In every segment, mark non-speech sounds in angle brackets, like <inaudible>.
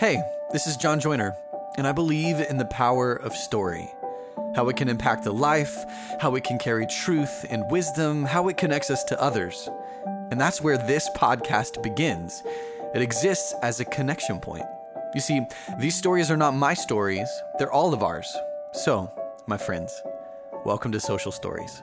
Hey, this is John Joyner, and I believe in the power of story. How it can impact a life, how it can carry truth and wisdom, how it connects us to others. And that's where this podcast begins. It exists as a connection point. You see, these stories are not my stories, they're all of ours. So, my friends, welcome to Social Stories.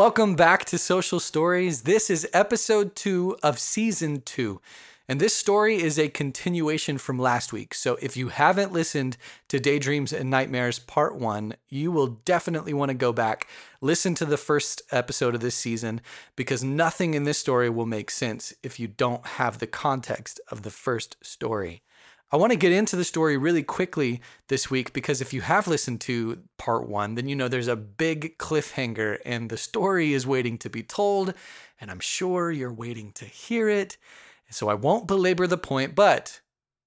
Welcome back to Social Stories. This is episode two of season two. And this story is a continuation from last week. So if you haven't listened to Daydreams and Nightmares part one, you will definitely want to go back, listen to the first episode of this season, because nothing in this story will make sense if you don't have the context of the first story. I want to get into the story really quickly this week because if you have listened to part one, then you know there's a big cliffhanger and the story is waiting to be told. And I'm sure you're waiting to hear it. So I won't belabor the point, but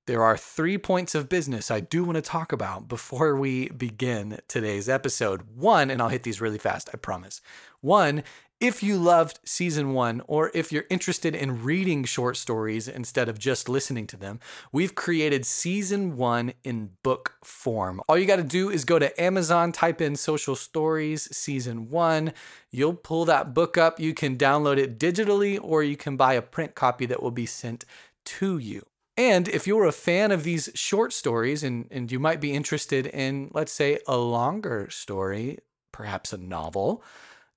there are three points of business I do want to talk about before we begin today's episode. One, and I'll hit these really fast, I promise. One if you loved season one, or if you're interested in reading short stories instead of just listening to them, we've created season one in book form. All you got to do is go to Amazon, type in Social Stories season one. You'll pull that book up. You can download it digitally, or you can buy a print copy that will be sent to you. And if you're a fan of these short stories and, and you might be interested in, let's say, a longer story, perhaps a novel,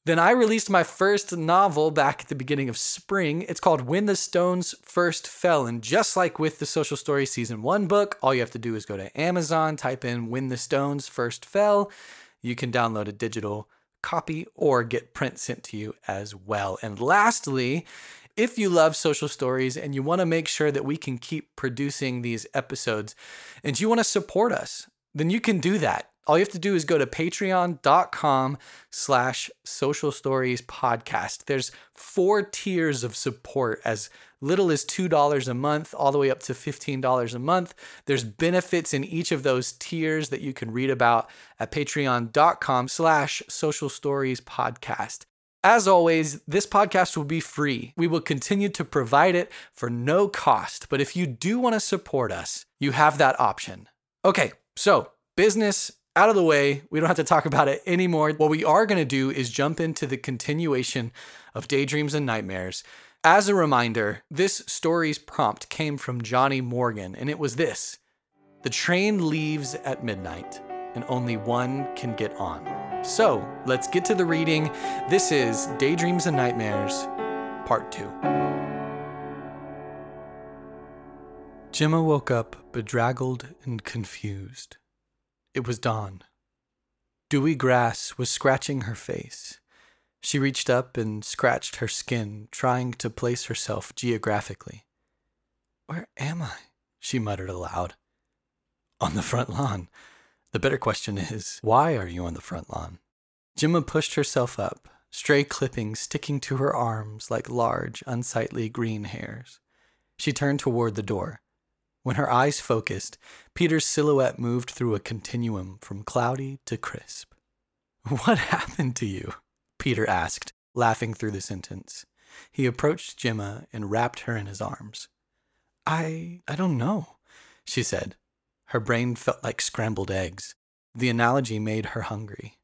then I released my first novel back at the beginning of spring. It's called When the Stones First Fell. And just like with the Social Story Season 1 book, all you have to do is go to Amazon, type in When the Stones First Fell. You can download a digital copy or get print sent to you as well. And lastly, if you love social stories and you want to make sure that we can keep producing these episodes and you want to support us, then you can do that all you have to do is go to patreon.com slash social stories podcast there's four tiers of support as little as $2 a month all the way up to $15 a month there's benefits in each of those tiers that you can read about at patreon.com slash social stories podcast as always, this podcast will be free. We will continue to provide it for no cost. But if you do want to support us, you have that option. Okay, so business out of the way. We don't have to talk about it anymore. What we are going to do is jump into the continuation of Daydreams and Nightmares. As a reminder, this story's prompt came from Johnny Morgan, and it was this The train leaves at midnight, and only one can get on. So let's get to the reading. This is Daydreams and Nightmares, Part 2. Gemma woke up bedraggled and confused. It was dawn. Dewy grass was scratching her face. She reached up and scratched her skin, trying to place herself geographically. Where am I? she muttered aloud. On the front lawn. The better question is, why are you on the front lawn? Gemma pushed herself up, stray clippings sticking to her arms like large, unsightly green hairs. She turned toward the door. When her eyes focused, Peter's silhouette moved through a continuum from cloudy to crisp. <laughs> What happened to you? Peter asked, laughing through the sentence. He approached Gemma and wrapped her in his arms. I I don't know, she said. Her brain felt like scrambled eggs. The analogy made her hungry.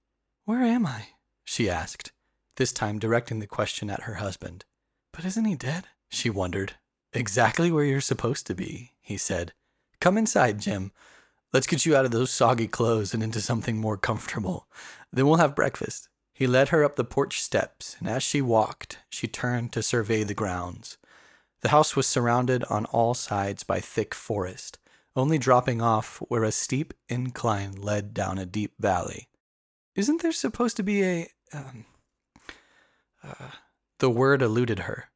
Where am I? she asked, this time directing the question at her husband. But isn't he dead? she wondered. Exactly where you're supposed to be, he said. Come inside, Jim. Let's get you out of those soggy clothes and into something more comfortable. Then we'll have breakfast. He led her up the porch steps, and as she walked, she turned to survey the grounds. The house was surrounded on all sides by thick forest, only dropping off where a steep incline led down a deep valley. Isn't there supposed to be a. Um, uh, the word eluded her,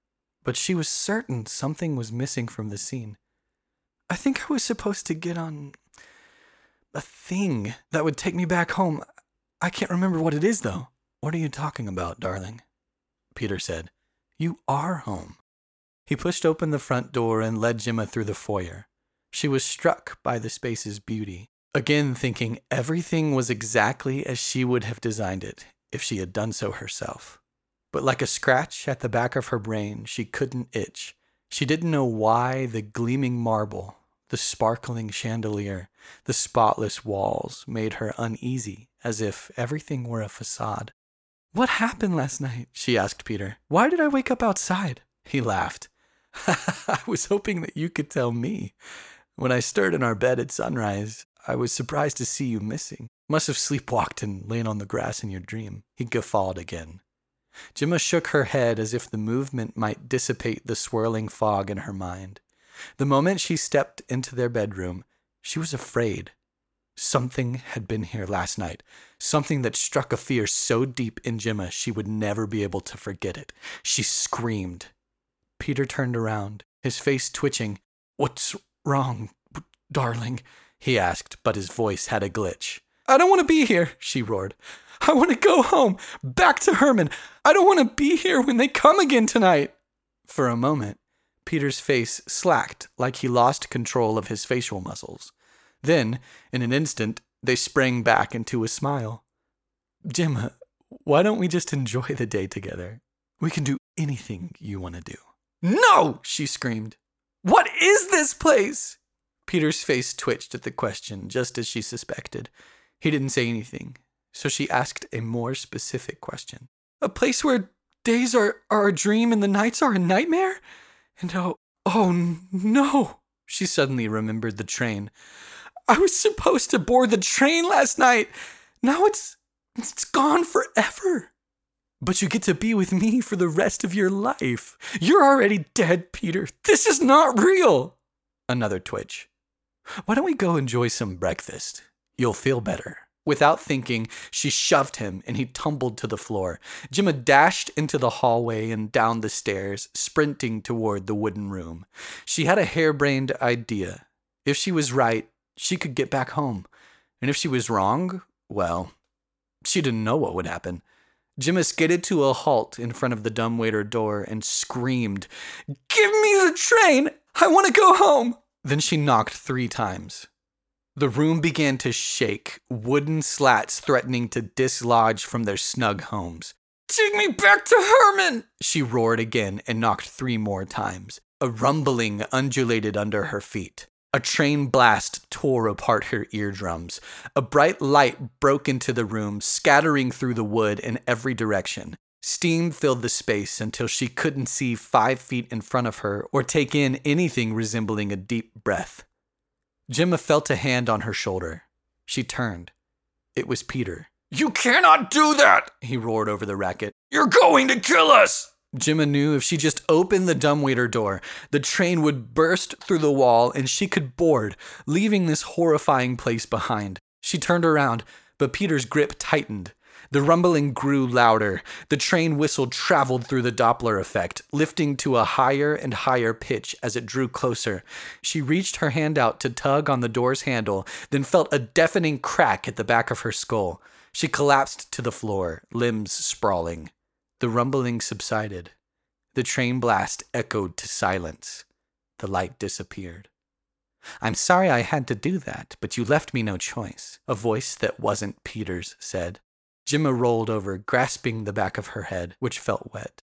but she was certain something was missing from the scene. I think I was supposed to get on a thing that would take me back home. I can't remember what it is, though. What are you talking about, darling? Peter said. You are home. He pushed open the front door and led Gemma through the foyer. She was struck by the space's beauty, again thinking everything was exactly as she would have designed it if she had done so herself. But like a scratch at the back of her brain, she couldn't itch. She didn't know why the gleaming marble, the sparkling chandelier, the spotless walls made her uneasy, as if everything were a facade. What happened last night? she asked Peter. Why did I wake up outside? He laughed. <laughs> I was hoping that you could tell me. When I stirred in our bed at sunrise, I was surprised to see you missing. Must have sleepwalked and lain on the grass in your dream. He guffawed again. Gemma shook her head as if the movement might dissipate the swirling fog in her mind. The moment she stepped into their bedroom, she was afraid. Something had been here last night, something that struck a fear so deep in Gemma she would never be able to forget it. She screamed. Peter turned around, his face twitching. What's wrong, darling? he asked, but his voice had a glitch. I don't want to be here, she roared. I want to go home, back to Herman. I don't want to be here when they come again tonight. For a moment, Peter's face slacked like he lost control of his facial muscles. Then, in an instant, they sprang back into a smile. Gemma, why don't we just enjoy the day together? We can do anything you want to do. No! she screamed. What is this place? Peter's face twitched at the question, just as she suspected. He didn't say anything, so she asked a more specific question. A place where days are, are a dream and the nights are a nightmare? And oh, oh no, she suddenly remembered the train. I was supposed to board the train last night. Now it's it's gone forever. But you get to be with me for the rest of your life. You're already dead, Peter. This is not real. Another twitch. Why don't we go enjoy some breakfast? You'll feel better. Without thinking, she shoved him and he tumbled to the floor. Gemma dashed into the hallway and down the stairs, sprinting toward the wooden room. She had a harebrained idea. If she was right, she could get back home. And if she was wrong, well, she didn't know what would happen. Gemma skidded to a halt in front of the dumbwaiter door and screamed, Give me the train! I want to go home! Then she knocked three times. The room began to shake, wooden slats threatening to dislodge from their snug homes. Take me back to Herman! She roared again and knocked three more times. A rumbling undulated under her feet. A train blast tore apart her eardrums. A bright light broke into the room, scattering through the wood in every direction. Steam filled the space until she couldn't see five feet in front of her or take in anything resembling a deep breath. Gemma felt a hand on her shoulder. She turned. It was Peter. You cannot do that, he roared over the racket. You're going to kill us! Gemma knew if she just opened the dumbwaiter door, the train would burst through the wall and she could board, leaving this horrifying place behind. She turned around, but Peter's grip tightened. The rumbling grew louder. The train whistle traveled through the Doppler effect, lifting to a higher and higher pitch as it drew closer. She reached her hand out to tug on the door's handle, then felt a deafening crack at the back of her skull. She collapsed to the floor, limbs sprawling. The rumbling subsided. The train blast echoed to silence. The light disappeared. I'm sorry I had to do that, but you left me no choice, a voice that wasn't Peter's said. Gemma rolled over, grasping the back of her head, which felt wet.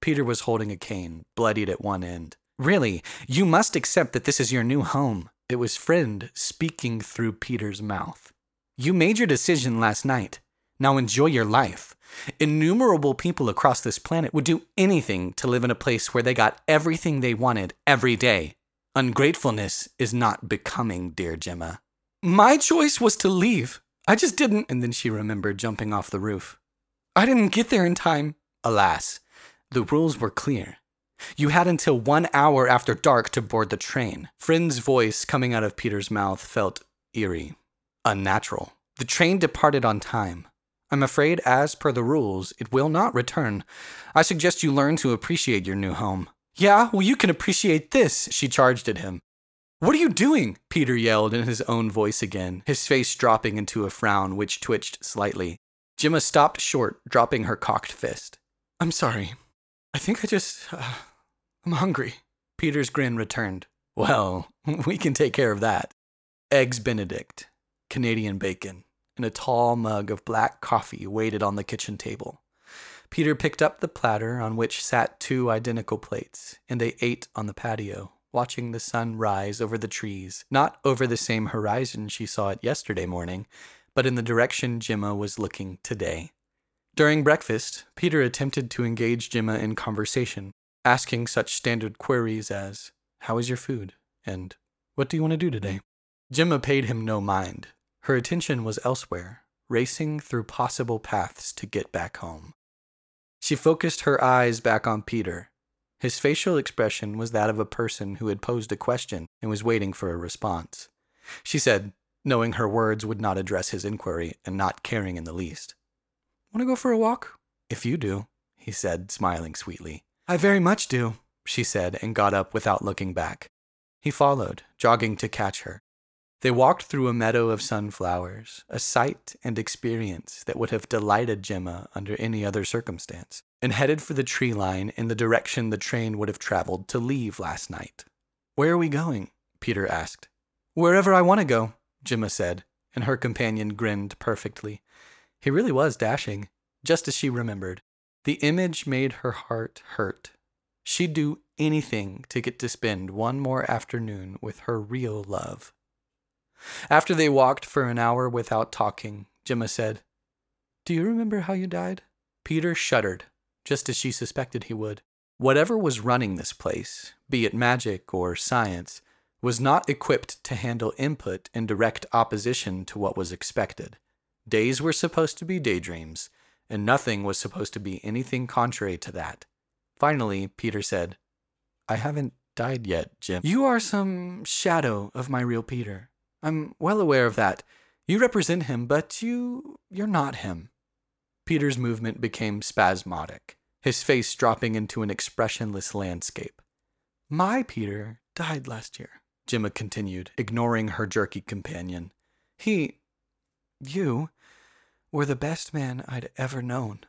Peter was holding a cane, bloodied at one end. Really, you must accept that this is your new home. It was Friend speaking through Peter's mouth. You made your decision last night. Now enjoy your life. Innumerable people across this planet would do anything to live in a place where they got everything they wanted every day. Ungratefulness is not becoming, dear Gemma. My choice was to leave. I just didn't. And then she remembered jumping off the roof. I didn't get there in time. Alas, the rules were clear. You had until one hour after dark to board the train. Friend's voice coming out of Peter's mouth felt eerie, unnatural. The train departed on time. I'm afraid, as per the rules, it will not return. I suggest you learn to appreciate your new home. Yeah, well, you can appreciate this, she charged at him. What are you doing? Peter yelled in his own voice again, his face dropping into a frown which twitched slightly. Gemma stopped short, dropping her cocked fist. I'm sorry. I think I just. Uh, I'm hungry. Peter's grin returned. Well, <laughs> we can take care of that. Eggs Benedict, Canadian bacon, and a tall mug of black coffee waited on the kitchen table. Peter picked up the platter on which sat two identical plates, and they ate on the patio, watching the sun rise over the trees, not over the same horizon she saw it yesterday morning, but in the direction Gemma was looking today. During breakfast, Peter attempted to engage Gemma in conversation, asking such standard queries as, How is your food? and What do you want to do today? Gemma paid him no mind. Her attention was elsewhere, racing through possible paths to get back home. She focused her eyes back on Peter. His facial expression was that of a person who had posed a question and was waiting for a response. She said, knowing her words would not address his inquiry and not caring in the least. Want to go for a walk? If you do, he said, smiling sweetly. I very much do, she said, and got up without looking back. He followed, jogging to catch her. They walked through a meadow of sunflowers, a sight and experience that would have delighted Gemma under any other circumstance, and headed for the tree line in the direction the train would have traveled to leave last night. Where are we going? Peter asked. Wherever I want to go, Gemma said, and her companion grinned perfectly. He really was dashing, just as she remembered. The image made her heart hurt. She'd do anything to get to spend one more afternoon with her real love. After they walked for an hour without talking, Gemma said, Do you remember how you died? Peter shuddered, just as she suspected he would. Whatever was running this place, be it magic or science, was not equipped to handle input in direct opposition to what was expected. Days were supposed to be daydreams, and nothing was supposed to be anything contrary to that. Finally, Peter said, I haven't died yet, Jim. You are some shadow of my real Peter. I'm well aware of that. You represent him, but you you're not him. Peter's movement became spasmodic, his face dropping into an expressionless landscape. My Peter died last year, Gemma continued, ignoring her jerky companion. He you were the best man I'd ever known.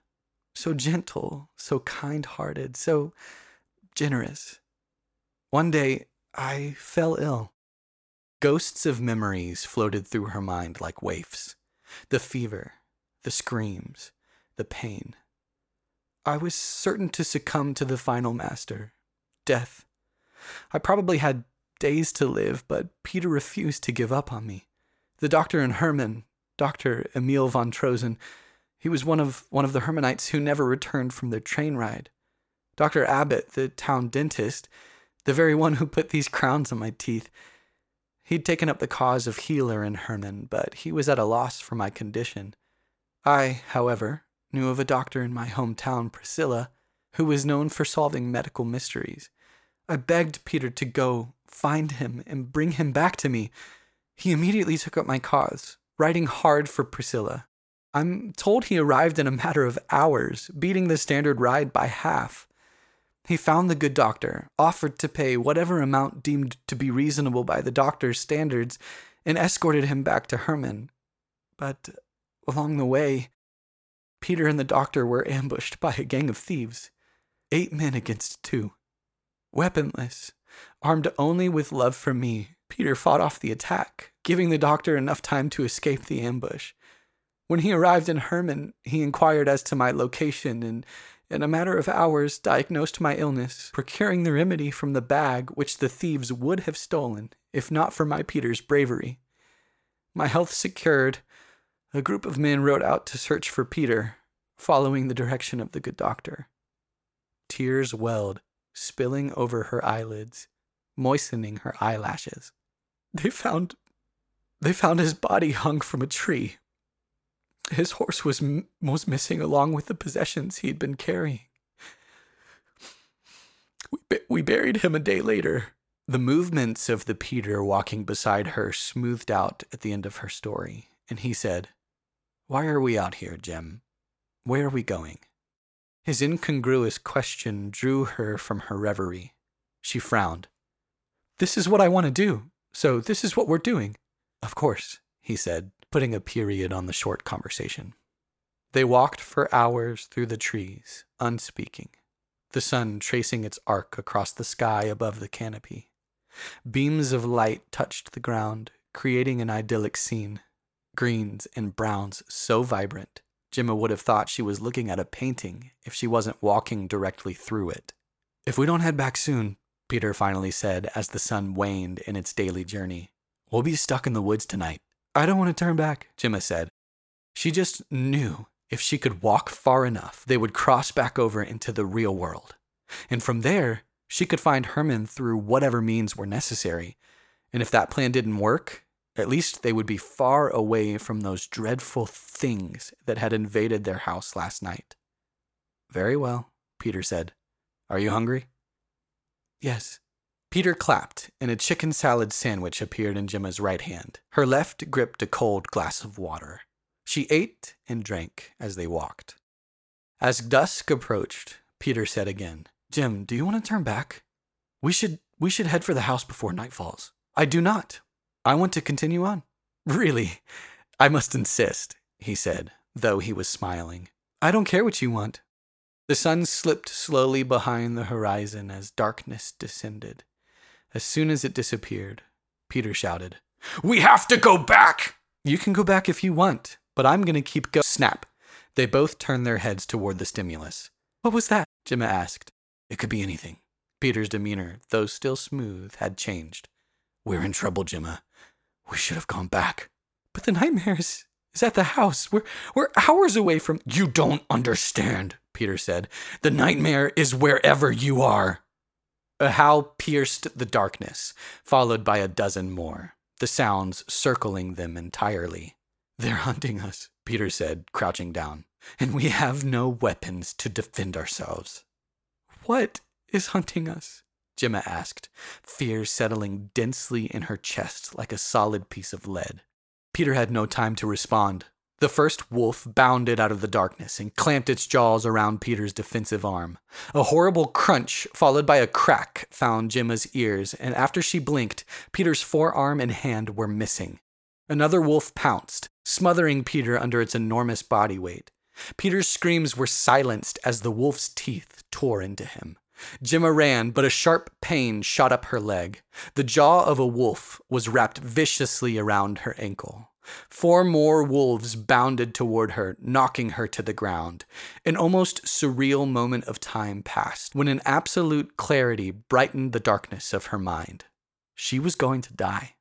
So gentle, so kind hearted, so generous. One day I fell ill. Ghosts of memories floated through her mind like waifs the fever, the screams, the pain. I was certain to succumb to the final master death. I probably had days to live, but Peter refused to give up on me. The doctor and Herman, Dr. Emil von Trozen, he was one of one of the Hermanites who never returned from their train ride. Dr. Abbott, the town dentist, the very one who put these crowns on my teeth, He'd taken up the cause of healer in Herman, but he was at a loss for my condition. I, however, knew of a doctor in my hometown, Priscilla, who was known for solving medical mysteries. I begged Peter to go, find him, and bring him back to me. He immediately took up my cause, writing hard for Priscilla. I'm told he arrived in a matter of hours, beating the standard ride by half. He found the good doctor, offered to pay whatever amount deemed to be reasonable by the doctor's standards, and escorted him back to Herman. But along the way, Peter and the doctor were ambushed by a gang of thieves. Eight men against two. Weaponless, armed only with love for me, Peter fought off the attack, giving the doctor enough time to escape the ambush. When he arrived in Herman, he inquired as to my location and in a matter of hours, diagnosed my illness, procuring the remedy from the bag which the thieves would have stolen, if not for my Peter's bravery. My health secured, a group of men rode out to search for Peter, following the direction of the good doctor. Tears welled, spilling over her eyelids, moistening her eyelashes. They found. They found his body hung from a tree, his horse was, m- was missing along with the possessions he'd been carrying. We, bu- we buried him a day later. The movements of the Peter walking beside her smoothed out at the end of her story, and he said, Why are we out here, Jem? Where are we going? His incongruous question drew her from her reverie. She frowned. This is what I want to do, So this is what we're doing. Of course, he said, putting a period on the short conversation. They walked for hours through the trees, unspeaking, the sun tracing its arc across the sky above the canopy. Beams of light touched the ground, creating an idyllic scene. Greens and browns so vibrant, Gemma would have thought she was looking at a painting if she wasn't walking directly through it. If we don't head back soon, Peter finally said as the sun waned in its daily journey, we'll be stuck in the woods tonight. I don't want to turn back, Gemma said. She just knew if she could walk far enough, they would cross back over into the real world. And from there, she could find Herman through whatever means were necessary. And if that plan didn't work, at least they would be far away from those dreadful things that had invaded their house last night. Very well, Peter said. Are you hungry? Yes. Peter clapped, and a chicken salad sandwich appeared in Gemma's right hand. Her left gripped a cold glass of water. She ate and drank as they walked. As dusk approached, Peter said again, Jim, do you want to turn back? We should we should head for the house before night falls. I do not. I want to continue on. Really? I must insist, he said, though he was smiling. I don't care what you want. The sun slipped slowly behind the horizon as darkness descended. As soon as it disappeared, Peter shouted, We have to go back! You can go back if you want, but I'm going to keep going. Snap. They both turned their heads toward the stimulus. What was that? Gemma asked. It could be anything. Peter's demeanor, though still smooth, had changed. We're in trouble, Gemma. We should have gone back. But the nightmare is, is at the house. We're, we're hours away from. You don't understand, Peter said. The nightmare is wherever you are. Uh, a howl pierced the darkness, followed by a dozen more, the sounds circling them entirely. They're hunting us, Peter said, crouching down, and we have no weapons to defend ourselves. What is hunting us? Gemma asked, fear settling densely in her chest like a solid piece of lead. Peter had no time to respond. The first wolf bounded out of the darkness and clamped its jaws around Peter's defensive arm. A horrible crunch, followed by a crack, found Gemma's ears, and after she blinked, Peter's forearm and hand were missing. Another wolf pounced, smothering Peter under its enormous body weight. Peter's screams were silenced as the wolf's teeth tore into him. Gemma ran, but a sharp pain shot up her leg. The jaw of a wolf was wrapped viciously around her ankle. Four more wolves bounded toward her, knocking her to the ground. An almost surreal moment of time passed when an absolute clarity brightened the darkness of her mind. She was going to die.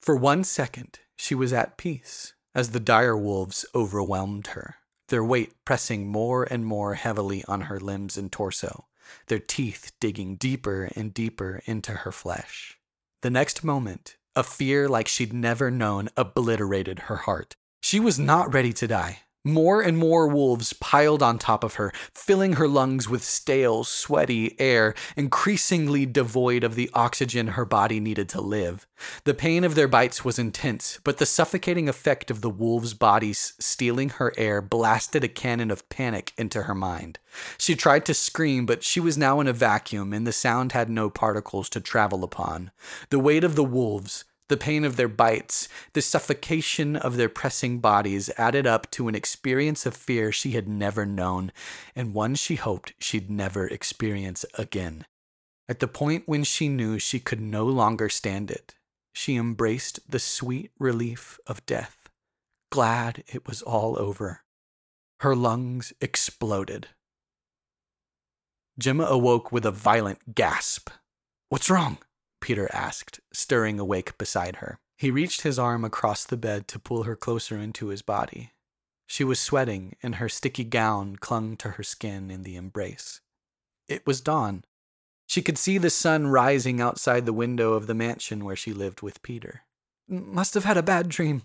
For one second, she was at peace as the dire wolves overwhelmed her, their weight pressing more and more heavily on her limbs and torso, their teeth digging deeper and deeper into her flesh. The next moment, a fear like she'd never known obliterated her heart. She was not ready to die. More and more wolves piled on top of her, filling her lungs with stale, sweaty air, increasingly devoid of the oxygen her body needed to live. The pain of their bites was intense, but the suffocating effect of the wolves' bodies stealing her air blasted a cannon of panic into her mind. She tried to scream, but she was now in a vacuum, and the sound had no particles to travel upon. The weight of the wolves, the pain of their bites, the suffocation of their pressing bodies added up to an experience of fear she had never known, and one she hoped she'd never experience again. At the point when she knew she could no longer stand it, she embraced the sweet relief of death, glad it was all over. Her lungs exploded. Gemma awoke with a violent gasp. What's wrong? Peter asked, stirring awake beside her. He reached his arm across the bed to pull her closer into his body. She was sweating, and her sticky gown clung to her skin in the embrace. It was dawn. She could see the sun rising outside the window of the mansion where she lived with Peter. Must have had a bad dream,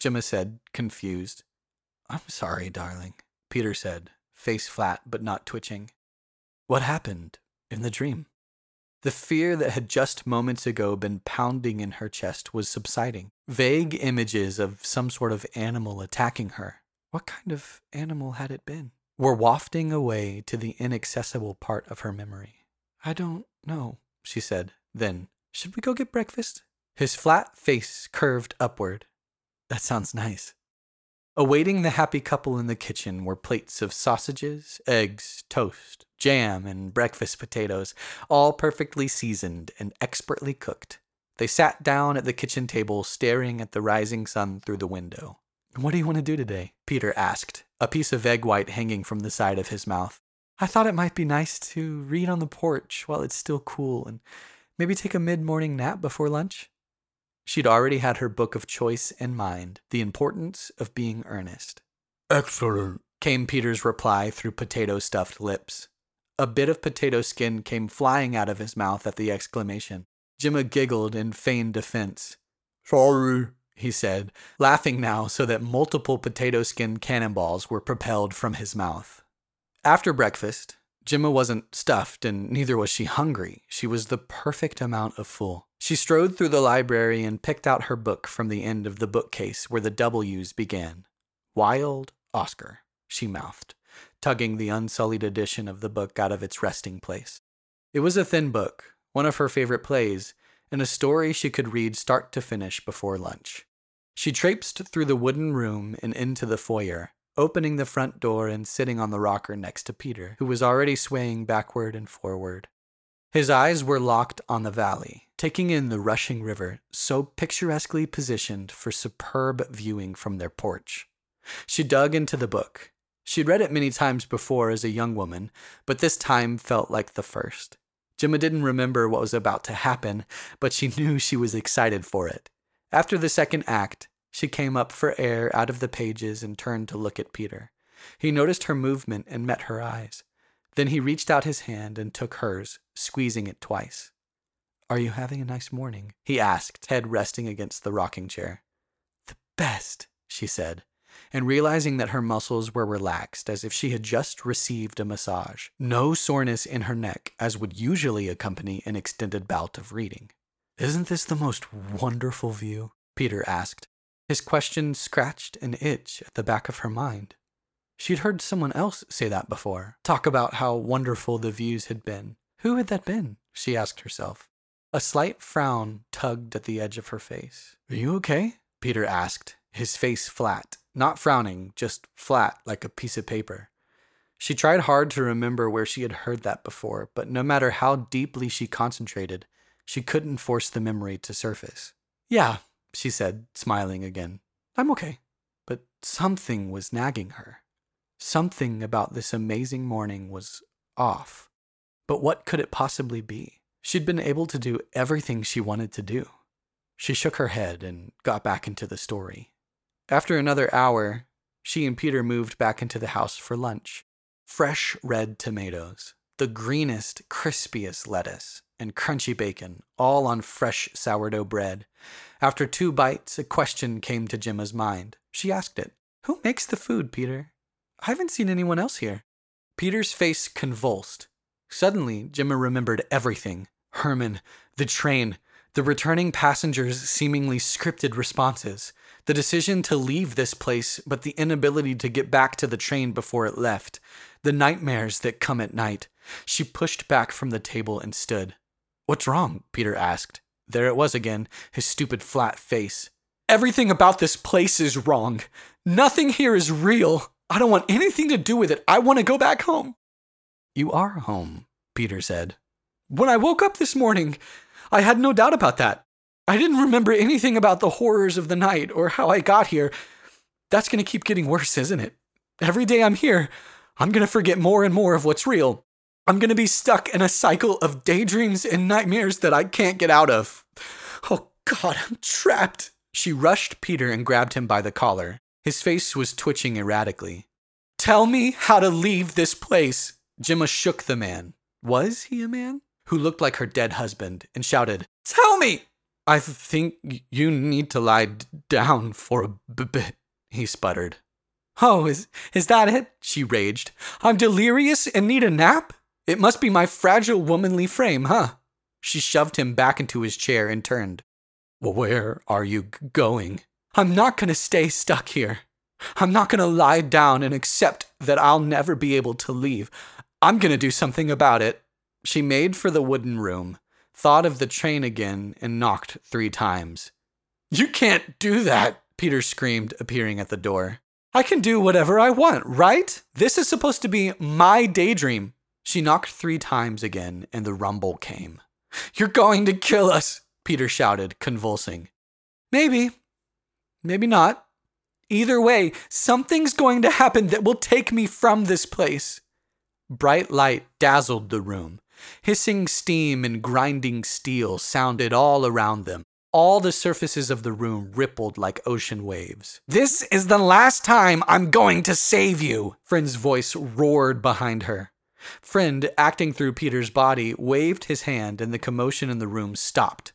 Gemma said, confused. I'm sorry, darling, Peter said, face flat but not twitching. What happened in the dream? The fear that had just moments ago been pounding in her chest was subsiding. Vague images of some sort of animal attacking her. What kind of animal had it been? Were wafting away to the inaccessible part of her memory. I don't know, she said. Then, should we go get breakfast? His flat face curved upward. That sounds nice. Awaiting the happy couple in the kitchen were plates of sausages, eggs, toast, jam, and breakfast potatoes, all perfectly seasoned and expertly cooked. They sat down at the kitchen table, staring at the rising sun through the window. What do you want to do today? Peter asked, a piece of egg white hanging from the side of his mouth. I thought it might be nice to read on the porch while it's still cool and maybe take a mid morning nap before lunch. She'd already had her book of choice in mind The Importance of Being Earnest. Excellent, came Peter's reply through potato stuffed lips. A bit of potato skin came flying out of his mouth at the exclamation. Gemma giggled in feigned defense. Sorry, he said, laughing now so that multiple potato skin cannonballs were propelled from his mouth. After breakfast, Gemma wasn't stuffed and neither was she hungry. She was the perfect amount of full. She strode through the library and picked out her book from the end of the bookcase where the W's began. Wilde Oscar, she mouthed, tugging the unsullied edition of the book out of its resting place. It was a thin book, one of her favorite plays, and a story she could read start to finish before lunch. She traipsed through the wooden room and into the foyer, opening the front door and sitting on the rocker next to Peter, who was already swaying backward and forward. His eyes were locked on the valley, taking in the rushing river, so picturesquely positioned for superb viewing from their porch. She dug into the book. She'd read it many times before as a young woman, but this time felt like the first. Gemma didn't remember what was about to happen, but she knew she was excited for it. After the second act, she came up for air out of the pages and turned to look at Peter. He noticed her movement and met her eyes. Then he reached out his hand and took hers, squeezing it twice. Are you having a nice morning? he asked, head resting against the rocking chair. The best, she said, and realizing that her muscles were relaxed as if she had just received a massage. No soreness in her neck, as would usually accompany an extended bout of reading. Isn't this the most wonderful view? Peter asked, his question scratched an itch at the back of her mind. She'd heard someone else say that before, talk about how wonderful the views had been. Who had that been? she asked herself. A slight frown tugged at the edge of her face. Are you okay? Peter asked, his face flat, not frowning, just flat like a piece of paper. She tried hard to remember where she had heard that before, but no matter how deeply she concentrated, she couldn't force the memory to surface. Yeah, she said, smiling again. I'm okay. But something was nagging her. Something about this amazing morning was off. But what could it possibly be? She'd been able to do everything she wanted to do. She shook her head and got back into the story. After another hour, she and Peter moved back into the house for lunch. Fresh red tomatoes, the greenest, crispiest lettuce, and crunchy bacon, all on fresh sourdough bread. After two bites, a question came to Gemma's mind. She asked it Who makes the food, Peter? I haven't seen anyone else here. Peter's face convulsed. Suddenly, Gemma remembered everything Herman, the train, the returning passengers' seemingly scripted responses, the decision to leave this place, but the inability to get back to the train before it left, the nightmares that come at night. She pushed back from the table and stood. What's wrong? Peter asked. There it was again, his stupid flat face. Everything about this place is wrong. Nothing here is real. I don't want anything to do with it. I want to go back home. You are home, Peter said. When I woke up this morning, I had no doubt about that. I didn't remember anything about the horrors of the night or how I got here. That's going to keep getting worse, isn't it? Every day I'm here, I'm going to forget more and more of what's real. I'm going to be stuck in a cycle of daydreams and nightmares that I can't get out of. Oh God, I'm trapped. She rushed Peter and grabbed him by the collar. His face was twitching erratically. Tell me how to leave this place. Gemma shook the man. Was he a man? Who looked like her dead husband and shouted, Tell me! I think you need to lie down for a b- bit, he sputtered. Oh, is, is that it? She raged. I'm delirious and need a nap? It must be my fragile womanly frame, huh? She shoved him back into his chair and turned. Where are you going? I'm not going to stay stuck here. I'm not going to lie down and accept that I'll never be able to leave. I'm going to do something about it. She made for the wooden room, thought of the train again and knocked three times. You can't do that, Peter screamed, appearing at the door. I can do whatever I want, right? This is supposed to be my daydream. She knocked three times again, and the rumble came. You're going to kill us, Peter shouted, convulsing. Maybe. Maybe not. Either way, something's going to happen that will take me from this place. Bright light dazzled the room. Hissing steam and grinding steel sounded all around them. All the surfaces of the room rippled like ocean waves. This is the last time I'm going to save you, Friend's voice roared behind her. Friend, acting through Peter's body, waved his hand and the commotion in the room stopped.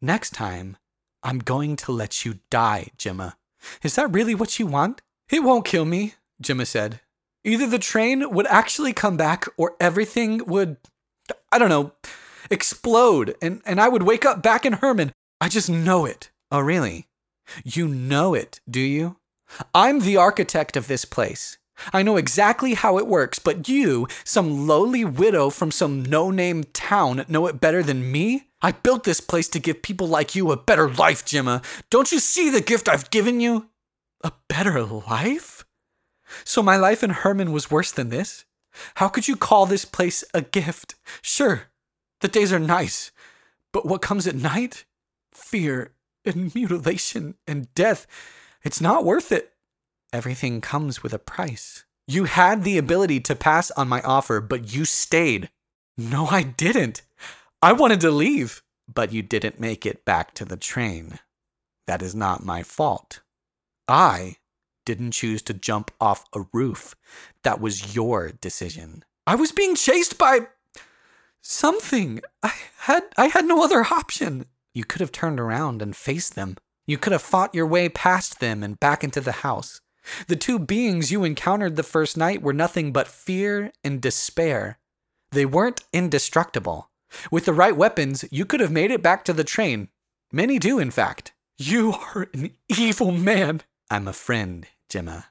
Next time, I'm going to let you die, Gemma. Is that really what you want? It won't kill me, Gemma said. Either the train would actually come back or everything would, I don't know, explode and, and I would wake up back in Herman. I just know it. Oh, really? You know it, do you? I'm the architect of this place. I know exactly how it works, but you, some lowly widow from some no name town, know it better than me? I built this place to give people like you a better life, Gemma. Don't you see the gift I've given you? A better life? So my life in Herman was worse than this? How could you call this place a gift? Sure, the days are nice, but what comes at night? Fear and mutilation and death. It's not worth it. Everything comes with a price. You had the ability to pass on my offer, but you stayed. No, I didn't. I wanted to leave, but you didn't make it back to the train. That is not my fault. I didn't choose to jump off a roof. That was your decision. I was being chased by something. I had I had no other option. You could have turned around and faced them. You could have fought your way past them and back into the house. The two beings you encountered the first night were nothing but fear and despair. They weren't indestructible. With the right weapons, you could have made it back to the train. Many do, in fact. You are an evil man. I'm a friend, Gemma.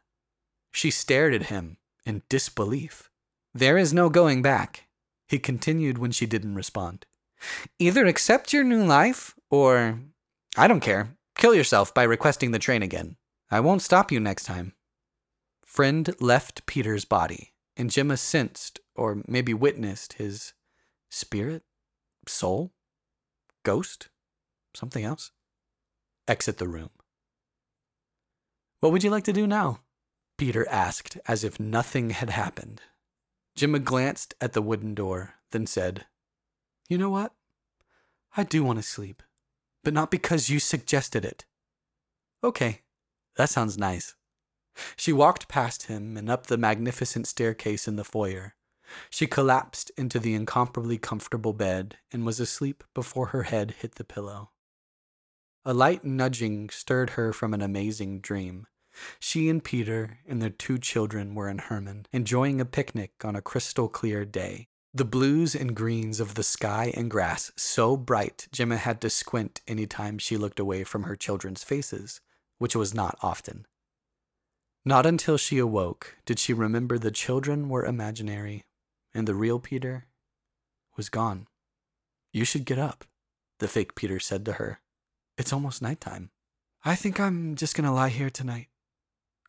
She stared at him in disbelief. There is no going back, he continued when she didn't respond. Either accept your new life, or I don't care, kill yourself by requesting the train again. I won't stop you next time. Friend left Peter's body, and Gemma sensed, or maybe witnessed, his spirit, soul, ghost, something else, exit the room. What would you like to do now? Peter asked, as if nothing had happened. Gemma glanced at the wooden door, then said, You know what? I do want to sleep, but not because you suggested it. Okay, that sounds nice. She walked past him and up the magnificent staircase in the foyer. She collapsed into the incomparably comfortable bed and was asleep before her head hit the pillow. A light nudging stirred her from an amazing dream. She and Peter and their two children were in Herman, enjoying a picnic on a crystal clear day. The blues and greens of the sky and grass so bright Gemma had to squint any time she looked away from her children's faces which was not often. Not until she awoke did she remember the children were imaginary and the real Peter was gone. You should get up, the fake Peter said to her. It's almost nighttime. I think I'm just going to lie here tonight.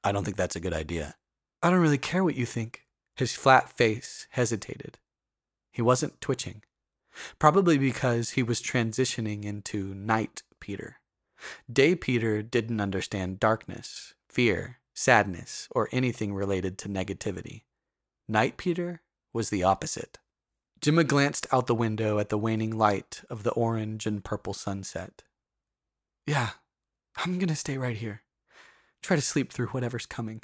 I don't think that's a good idea. I don't really care what you think. His flat face hesitated. He wasn't twitching, probably because he was transitioning into night Peter. Day Peter didn't understand darkness, fear, sadness, or anything related to negativity. Night Peter was the opposite. Gemma glanced out the window at the waning light of the orange and purple sunset. Yeah, I'm gonna stay right here. Try to sleep through whatever's coming.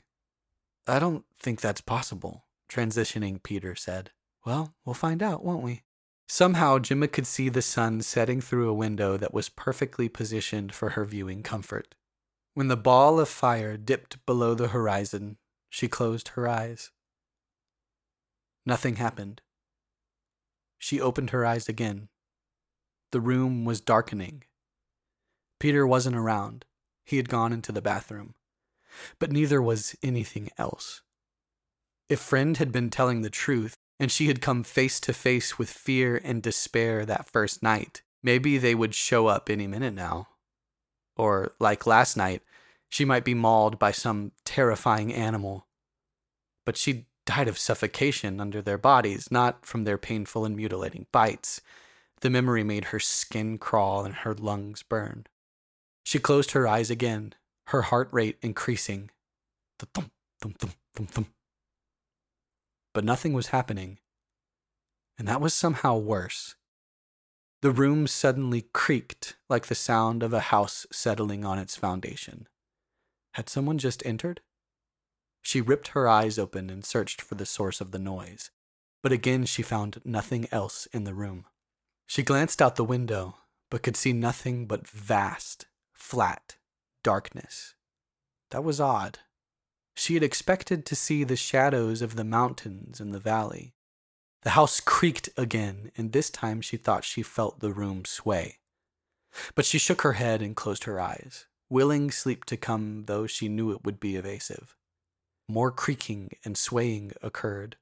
I don't think that's possible, transitioning Peter said. Well, we'll find out, won't we? Somehow, Gemma could see the sun setting through a window that was perfectly positioned for her viewing comfort. When the ball of fire dipped below the horizon, she closed her eyes. Nothing happened. She opened her eyes again. The room was darkening. Peter wasn't around. He had gone into the bathroom. But neither was anything else. If Friend had been telling the truth, and she had come face to face with fear and despair that first night. Maybe they would show up any minute now. Or, like last night, she might be mauled by some terrifying animal. But she died of suffocation under their bodies, not from their painful and mutilating bites. The memory made her skin crawl and her lungs burn. She closed her eyes again, her heart rate increasing. Thump, thump, thump, thump, thump. But nothing was happening. And that was somehow worse. The room suddenly creaked like the sound of a house settling on its foundation. Had someone just entered? She ripped her eyes open and searched for the source of the noise, but again she found nothing else in the room. She glanced out the window, but could see nothing but vast, flat darkness. That was odd. She had expected to see the shadows of the mountains in the valley. The house creaked again, and this time she thought she felt the room sway. But she shook her head and closed her eyes, willing sleep to come, though she knew it would be evasive. More creaking and swaying occurred.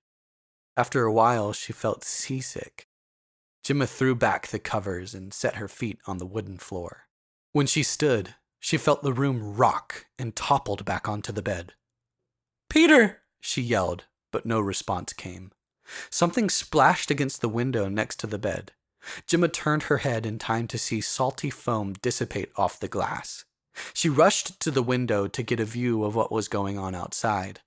After a while, she felt seasick. Gemma threw back the covers and set her feet on the wooden floor. When she stood, she felt the room rock and toppled back onto the bed. Peter! she yelled, but no response came. Something splashed against the window next to the bed. Gemma turned her head in time to see salty foam dissipate off the glass. She rushed to the window to get a view of what was going on outside.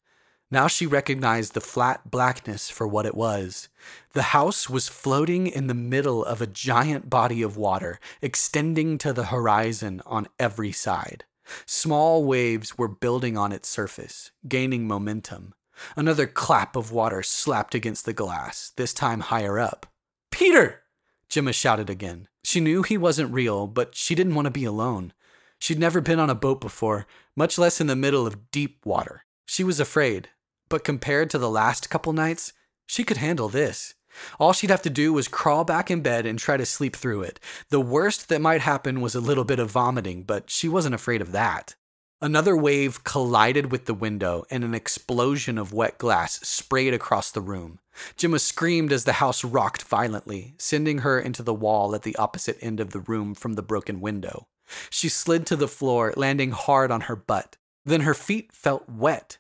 Now she recognized the flat blackness for what it was. The house was floating in the middle of a giant body of water, extending to the horizon on every side. Small waves were building on its surface, gaining momentum. Another clap of water slapped against the glass, this time higher up. Peter! Gemma shouted again. She knew he wasn't real, but she didn't want to be alone. She'd never been on a boat before, much less in the middle of deep water. She was afraid, but compared to the last couple nights, she could handle this. All she'd have to do was crawl back in bed and try to sleep through it. The worst that might happen was a little bit of vomiting, but she wasn't afraid of that. Another wave collided with the window, and an explosion of wet glass sprayed across the room. Gemma screamed as the house rocked violently, sending her into the wall at the opposite end of the room from the broken window. She slid to the floor, landing hard on her butt. Then her feet felt wet.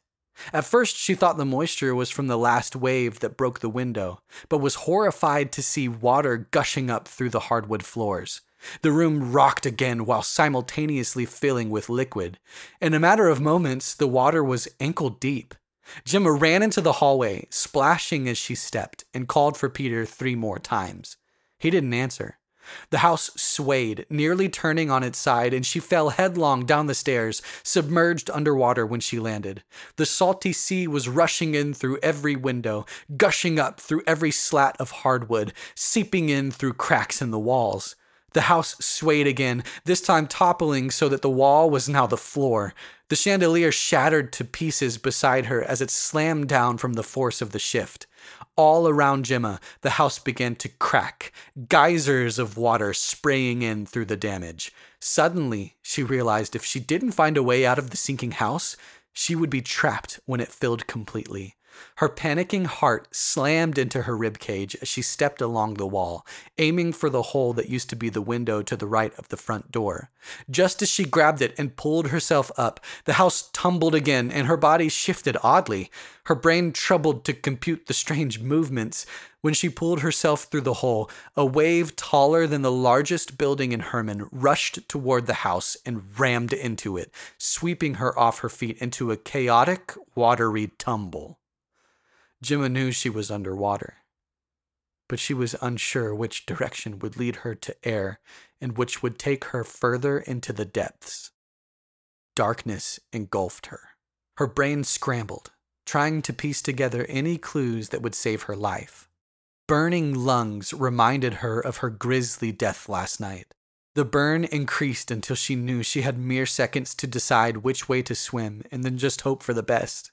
At first, she thought the moisture was from the last wave that broke the window, but was horrified to see water gushing up through the hardwood floors. The room rocked again while simultaneously filling with liquid. In a matter of moments, the water was ankle deep. Gemma ran into the hallway, splashing as she stepped, and called for Peter three more times. He didn't answer. The house swayed, nearly turning on its side, and she fell headlong down the stairs, submerged underwater when she landed. The salty sea was rushing in through every window, gushing up through every slat of hardwood, seeping in through cracks in the walls. The house swayed again, this time toppling so that the wall was now the floor. The chandelier shattered to pieces beside her as it slammed down from the force of the shift. All around Gemma, the house began to crack, geysers of water spraying in through the damage. Suddenly, she realized if she didn't find a way out of the sinking house, she would be trapped when it filled completely. Her panicking heart slammed into her rib cage as she stepped along the wall, aiming for the hole that used to be the window to the right of the front door. Just as she grabbed it and pulled herself up, the house tumbled again and her body shifted oddly. Her brain troubled to compute the strange movements. When she pulled herself through the hole, a wave taller than the largest building in Herman rushed toward the house and rammed into it, sweeping her off her feet into a chaotic, watery tumble. Gemma knew she was underwater, but she was unsure which direction would lead her to air and which would take her further into the depths. Darkness engulfed her. Her brain scrambled, trying to piece together any clues that would save her life. Burning lungs reminded her of her grisly death last night. The burn increased until she knew she had mere seconds to decide which way to swim and then just hope for the best.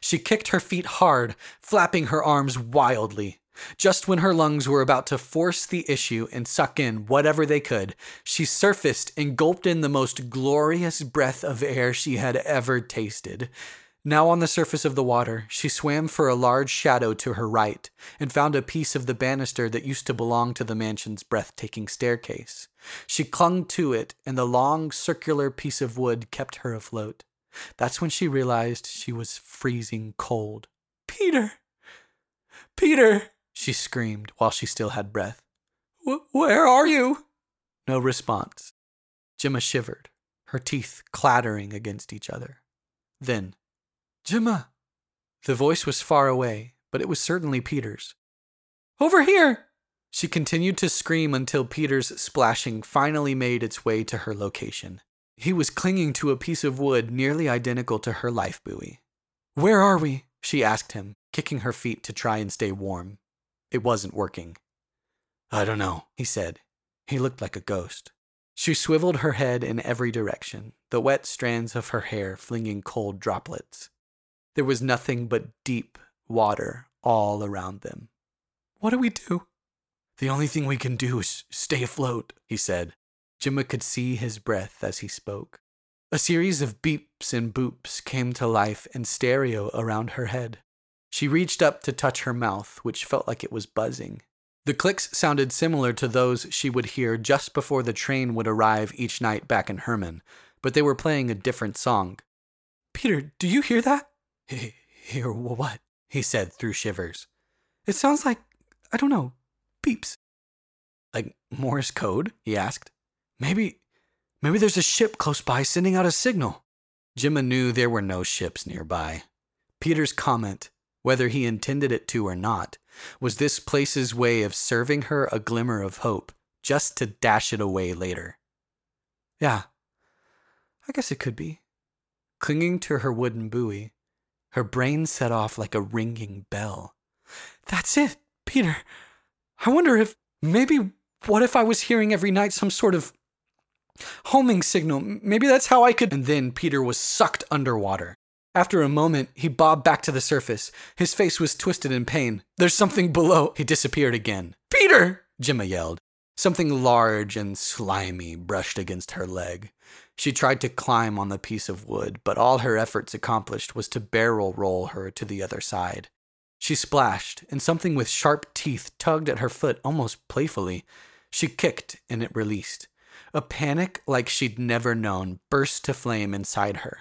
She kicked her feet hard, flapping her arms wildly. Just when her lungs were about to force the issue and suck in whatever they could, she surfaced and gulped in the most glorious breath of air she had ever tasted. Now on the surface of the water, she swam for a large shadow to her right and found a piece of the banister that used to belong to the mansion's breathtaking staircase. She clung to it, and the long, circular piece of wood kept her afloat. That's when she realized she was freezing cold. Peter! Peter! she screamed while she still had breath. Where are you? No response. Gemma shivered, her teeth clattering against each other. Then, Gemma! The voice was far away, but it was certainly Peter's. Over here! She continued to scream until Peter's splashing finally made its way to her location. He was clinging to a piece of wood nearly identical to her life buoy. Where are we? she asked him, kicking her feet to try and stay warm. It wasn't working. I don't know, he said. He looked like a ghost. She swiveled her head in every direction, the wet strands of her hair flinging cold droplets. There was nothing but deep water all around them. What do we do? The only thing we can do is stay afloat, he said. Gemma could see his breath as he spoke. A series of beeps and boops came to life in stereo around her head. She reached up to touch her mouth, which felt like it was buzzing. The clicks sounded similar to those she would hear just before the train would arrive each night back in Herman, but they were playing a different song. Peter, do you hear that? <laughs> Hear what? he said through shivers. It sounds like, I don't know, beeps. Like Morse code? he asked. Maybe, maybe there's a ship close by sending out a signal. Gemma knew there were no ships nearby. Peter's comment, whether he intended it to or not, was this place's way of serving her a glimmer of hope, just to dash it away later. Yeah, I guess it could be. Clinging to her wooden buoy, her brain set off like a ringing bell. That's it, Peter. I wonder if maybe what if I was hearing every night some sort of homing signal? Maybe that's how I could. And then Peter was sucked underwater. After a moment, he bobbed back to the surface. His face was twisted in pain. There's something below. He disappeared again. Peter! Gemma yelled. Something large and slimy brushed against her leg. She tried to climb on the piece of wood, but all her efforts accomplished was to barrel roll her to the other side. She splashed, and something with sharp teeth tugged at her foot almost playfully. She kicked, and it released. A panic like she'd never known burst to flame inside her.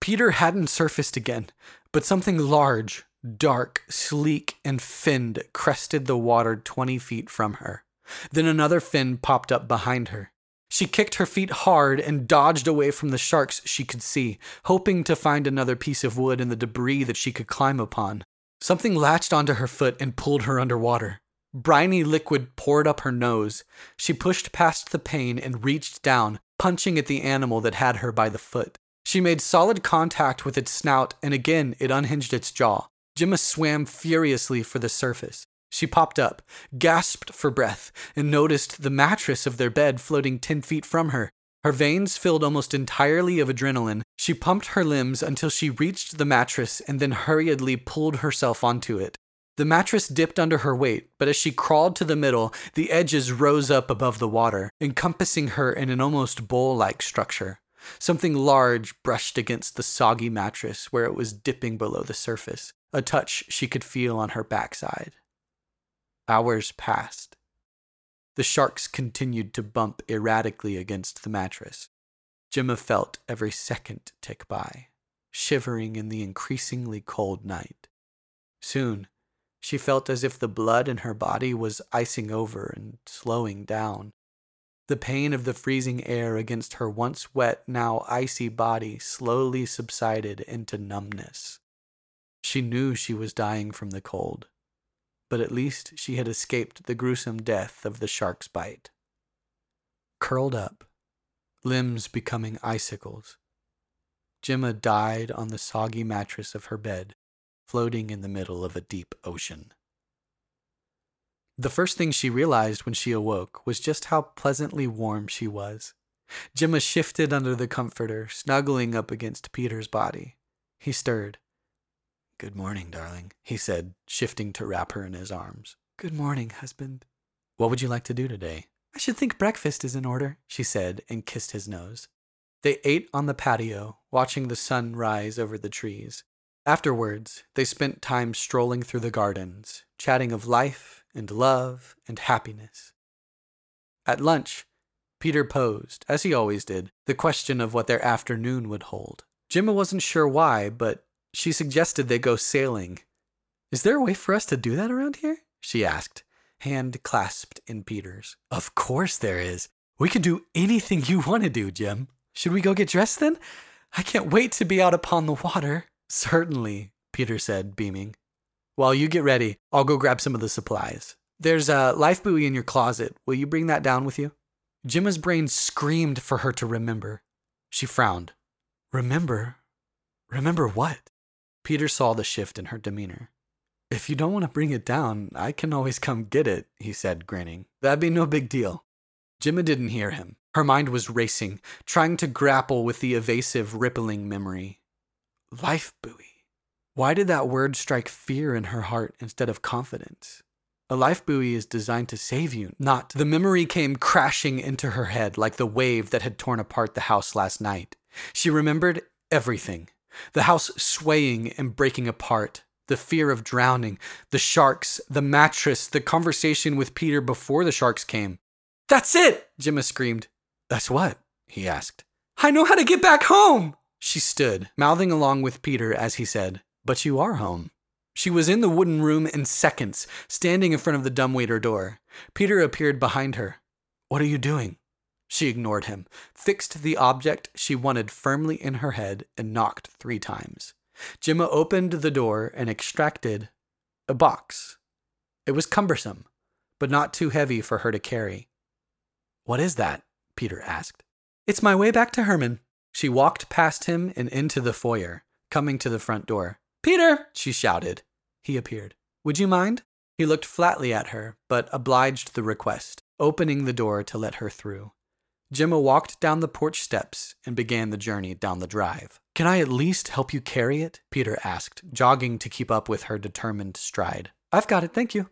Peter hadn't surfaced again, but something large, dark, sleek, and finned crested the water 20 feet from her. Then another fin popped up behind her. She kicked her feet hard and dodged away from the sharks she could see, hoping to find another piece of wood in the debris that she could climb upon. Something latched onto her foot and pulled her underwater. Briny liquid poured up her nose. She pushed past the pain and reached down, punching at the animal that had her by the foot. She made solid contact with its snout, and again it unhinged its jaw. Gemma swam furiously for the surface. She popped up, gasped for breath, and noticed the mattress of their bed floating 10 feet from her. Her veins filled almost entirely of adrenaline. She pumped her limbs until she reached the mattress and then hurriedly pulled herself onto it. The mattress dipped under her weight, but as she crawled to the middle, the edges rose up above the water, encompassing her in an almost bowl like structure. Something large brushed against the soggy mattress where it was dipping below the surface, a touch she could feel on her backside. Hours passed. The sharks continued to bump erratically against the mattress. Gemma felt every second tick by, shivering in the increasingly cold night. Soon, she felt as if the blood in her body was icing over and slowing down. The pain of the freezing air against her once wet, now icy body slowly subsided into numbness. She knew she was dying from the cold, but at least she had escaped the gruesome death of the shark's bite. Curled up, limbs becoming icicles, Gemma died on the soggy mattress of her bed, floating in the middle of a deep ocean. The first thing she realized when she awoke was just how pleasantly warm she was. Gemma shifted under the comforter, snuggling up against Peter's body. He stirred. Good morning, darling, he said, shifting to wrap her in his arms. Good morning, husband. What would you like to do today? I should think breakfast is in order, she said, and kissed his nose. They ate on the patio, watching the sun rise over the trees. Afterwards, they spent time strolling through the gardens, chatting of life and love and happiness. At lunch, Peter posed, as he always did, the question of what their afternoon would hold. Gemma wasn't sure why, but she suggested they go sailing. Is there a way for us to do that around here? she asked, hand clasped in Peter's. Of course there is. We can do anything you want to do, Jim. Should we go get dressed then? I can't wait to be out upon the water. Certainly, Peter said, beaming. While you get ready, I'll go grab some of the supplies. There's a life buoy in your closet. Will you bring that down with you? Gemma's brain screamed for her to remember. She frowned. Remember? Remember what? Peter saw the shift in her demeanor. If you don't want to bring it down, I can always come get it, he said, grinning. That'd be no big deal. Gemma didn't hear him. Her mind was racing, trying to grapple with the evasive, rippling memory. Life buoy. Why did that word strike fear in her heart instead of confidence? A life buoy is designed to save you, not. The memory came crashing into her head like the wave that had torn apart the house last night. She remembered everything the house swaying and breaking apart, the fear of drowning, the sharks, the mattress, the conversation with Peter before the sharks came. That's it! Gemma screamed. That's what? he asked. I know how to get back home! She stood, mouthing along with Peter as he said, But you are home. She was in the wooden room in seconds, standing in front of the dumbwaiter door. Peter appeared behind her. What are you doing? She ignored him, fixed the object she wanted firmly in her head, and knocked three times. Gemma opened the door and extracted a box. It was cumbersome, but not too heavy for her to carry. What is that? Peter asked. It's my way back to Herman. She walked past him and into the foyer, coming to the front door. Peter! she shouted. He appeared. Would you mind? He looked flatly at her, but obliged the request, opening the door to let her through. Gemma walked down the porch steps and began the journey down the drive. Can I at least help you carry it? Peter asked, jogging to keep up with her determined stride. I've got it, thank you.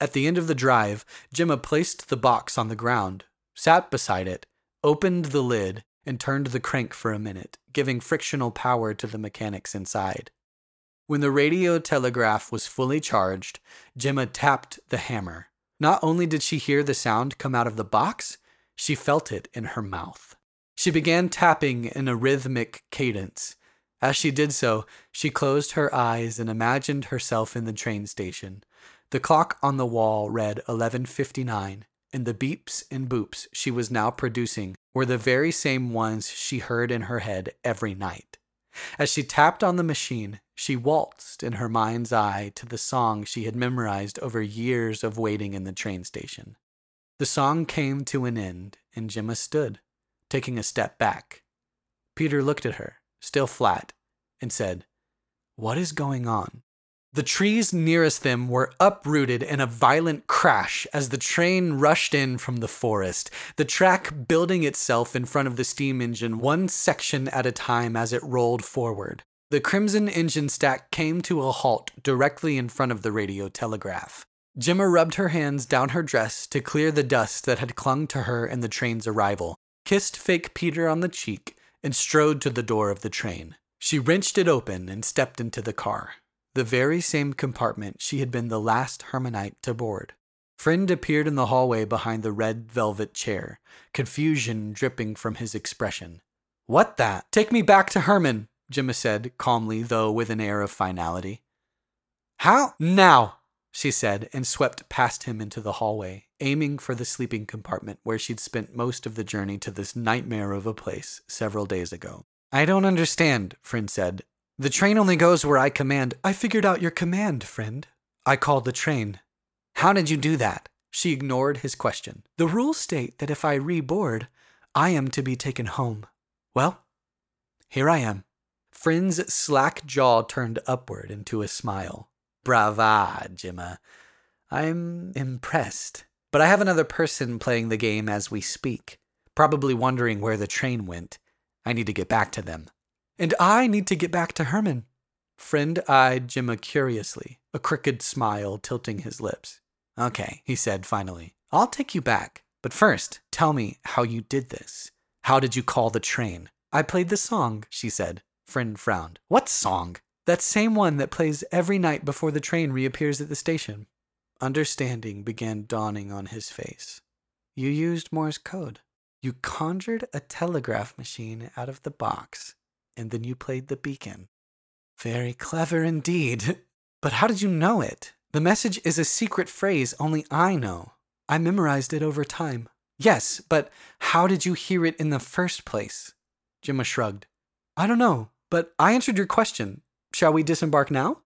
At the end of the drive, Gemma placed the box on the ground, sat beside it, opened the lid, and turned the crank for a minute, giving frictional power to the mechanics inside. When the radio telegraph was fully charged, Gemma tapped the hammer. Not only did she hear the sound come out of the box, she felt it in her mouth. She began tapping in a rhythmic cadence. As she did so, she closed her eyes and imagined herself in the train station. The clock on the wall read 11:59, and the beeps and boops she was now producing were the very same ones she heard in her head every night. As she tapped on the machine, she waltzed in her mind's eye to the song she had memorized over years of waiting in the train station. The song came to an end, and Gemma stood, taking a step back. Peter looked at her, still flat, and said, What is going on? The trees nearest them were uprooted in a violent crash as the train rushed in from the forest, the track building itself in front of the steam engine one section at a time as it rolled forward. The crimson engine stack came to a halt directly in front of the radio telegraph. Gemma rubbed her hands down her dress to clear the dust that had clung to her in the train's arrival, kissed fake Peter on the cheek, and strode to the door of the train. She wrenched it open and stepped into the car, the very same compartment she had been the last Hermanite to board. Friend appeared in the hallway behind the red velvet chair, confusion dripping from his expression. What that? Take me back to Herman, Gemma said, calmly, though with an air of finality. How? Now! she said, and swept past him into the hallway, aiming for the sleeping compartment where she'd spent most of the journey to this nightmare of a place several days ago. I don't understand, Friend said. The train only goes where I command. I figured out your command, friend. I called the train. How did you do that? She ignored his question. The rules state that if I reboard, I am to be taken home. Well, here I am. Friend's slack jaw turned upward into a smile. Brava, Gemma. I'm impressed. But I have another person playing the game as we speak, probably wondering where the train went. I need to get back to them. And I need to get back to Herman. Friend eyed Gemma curiously, a crooked smile tilting his lips. Okay, he said finally. I'll take you back. But first, tell me how you did this. How did you call the train? I played the song, she said. Friend frowned. What song? That same one that plays every night before the train reappears at the station. Understanding began dawning on his face. You used Morse code. You conjured a telegraph machine out of the box, and then you played the beacon. Very clever indeed. <laughs> But how did you know it? The message is a secret phrase only I know. I memorized it over time. Yes, but how did you hear it in the first place? Gemma shrugged. I don't know, but I answered your question. Shall we disembark now?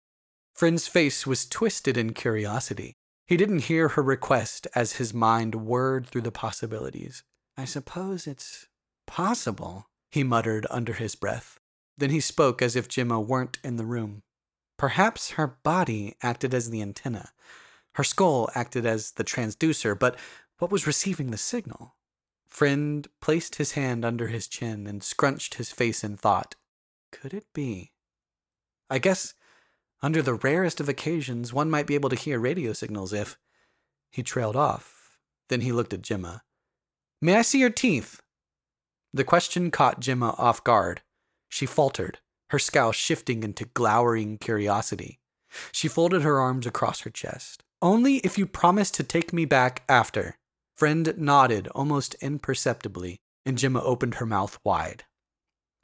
Friend's face was twisted in curiosity. He didn't hear her request as his mind whirred through the possibilities. I suppose it's possible, he muttered under his breath. Then he spoke as if Gemma weren't in the room. Perhaps her body acted as the antenna. Her skull acted as the transducer, but what was receiving the signal? Friend placed his hand under his chin and scrunched his face in thought. Could it be? I guess, under the rarest of occasions, one might be able to hear radio signals if. He trailed off. Then he looked at Gemma. May I see your teeth? The question caught Gemma off guard. She faltered her scowl shifting into glowering curiosity. She folded her arms across her chest. Only if you promise to take me back after. Friend nodded almost imperceptibly, and Gemma opened her mouth wide.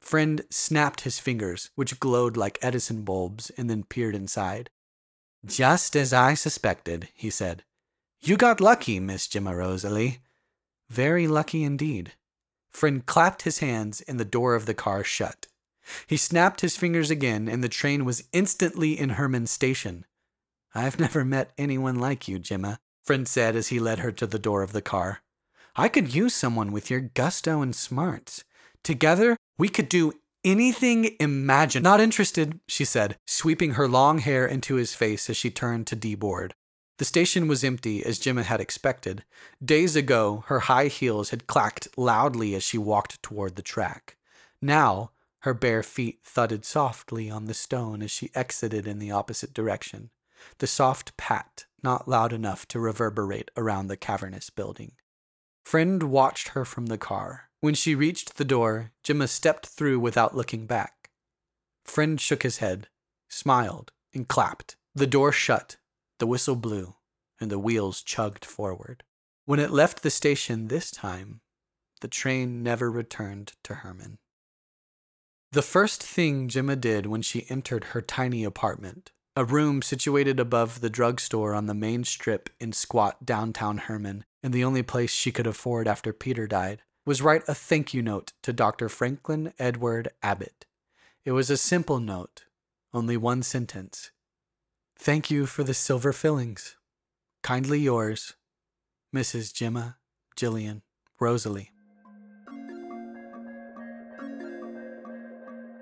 Friend snapped his fingers, which glowed like Edison bulbs, and then peered inside. Just as I suspected, he said. You got lucky, Miss Gemma Rosalie. Very lucky indeed. Friend clapped his hands, and the door of the car shut. He snapped his fingers again, and the train was instantly in Herman's station. I've never met anyone like you, Gemma, Friend said as he led her to the door of the car. I could use someone with your gusto and smarts. Together, we could do anything imagined. Not interested, she said, sweeping her long hair into his face as she turned to deboard. The station was empty, as Gemma had expected. Days ago, her high heels had clacked loudly as she walked toward the track. Now, her bare feet thudded softly on the stone as she exited in the opposite direction, the soft pat not loud enough to reverberate around the cavernous building. Friend watched her from the car. When she reached the door, Gemma stepped through without looking back. Friend shook his head, smiled, and clapped. The door shut, the whistle blew, and the wheels chugged forward. When it left the station this time, the train never returned to Herman. The first thing Gemma did when she entered her tiny apartment, a room situated above the drugstore on the main strip in squat downtown Herman, and the only place she could afford after Peter died, was write a thank you note to Dr. Franklin Edward Abbott. It was a simple note, only one sentence. Thank you for the silver fillings. Kindly yours, Mrs. Gemma Jillian Rosalie.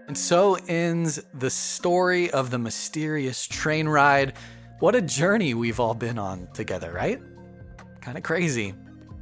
And so ends the story of the mysterious train ride. What a journey we've all been on together, right? Kind of crazy.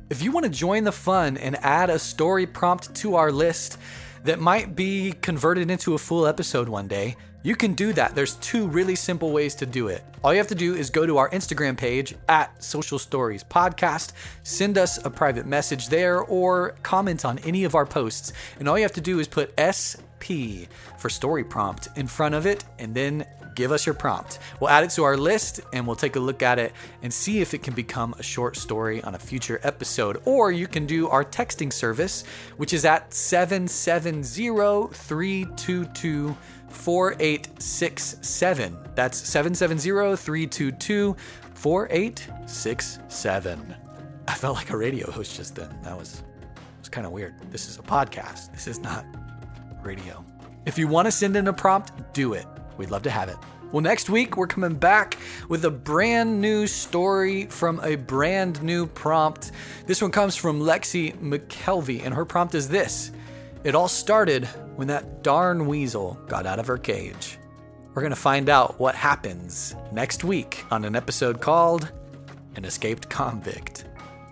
If you want to join the fun and add a story prompt to our list that might be converted into a full episode one day, you can do that. There's two really simple ways to do it. All you have to do is go to our Instagram page at Social Stories Podcast, send us a private message there, or comment on any of our posts. And all you have to do is put SP for story prompt in front of it, and then give us your prompt. We'll add it to our list and we'll take a look at it and see if it can become a short story on a future episode. Or you can do our texting service, which is at 770 322 4867. That's 770 322 4867. I felt like a radio host just then. That was, was kind of weird. This is a podcast, this is not radio. If you want to send in a prompt, do it. We'd love to have it. Well, next week, we're coming back with a brand new story from a brand new prompt. This one comes from Lexi McKelvey, and her prompt is this It all started when that darn weasel got out of her cage. We're going to find out what happens next week on an episode called An Escaped Convict.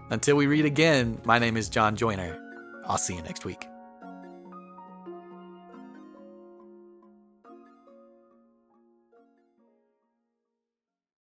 Until we read again, my name is John Joyner. I'll see you next week.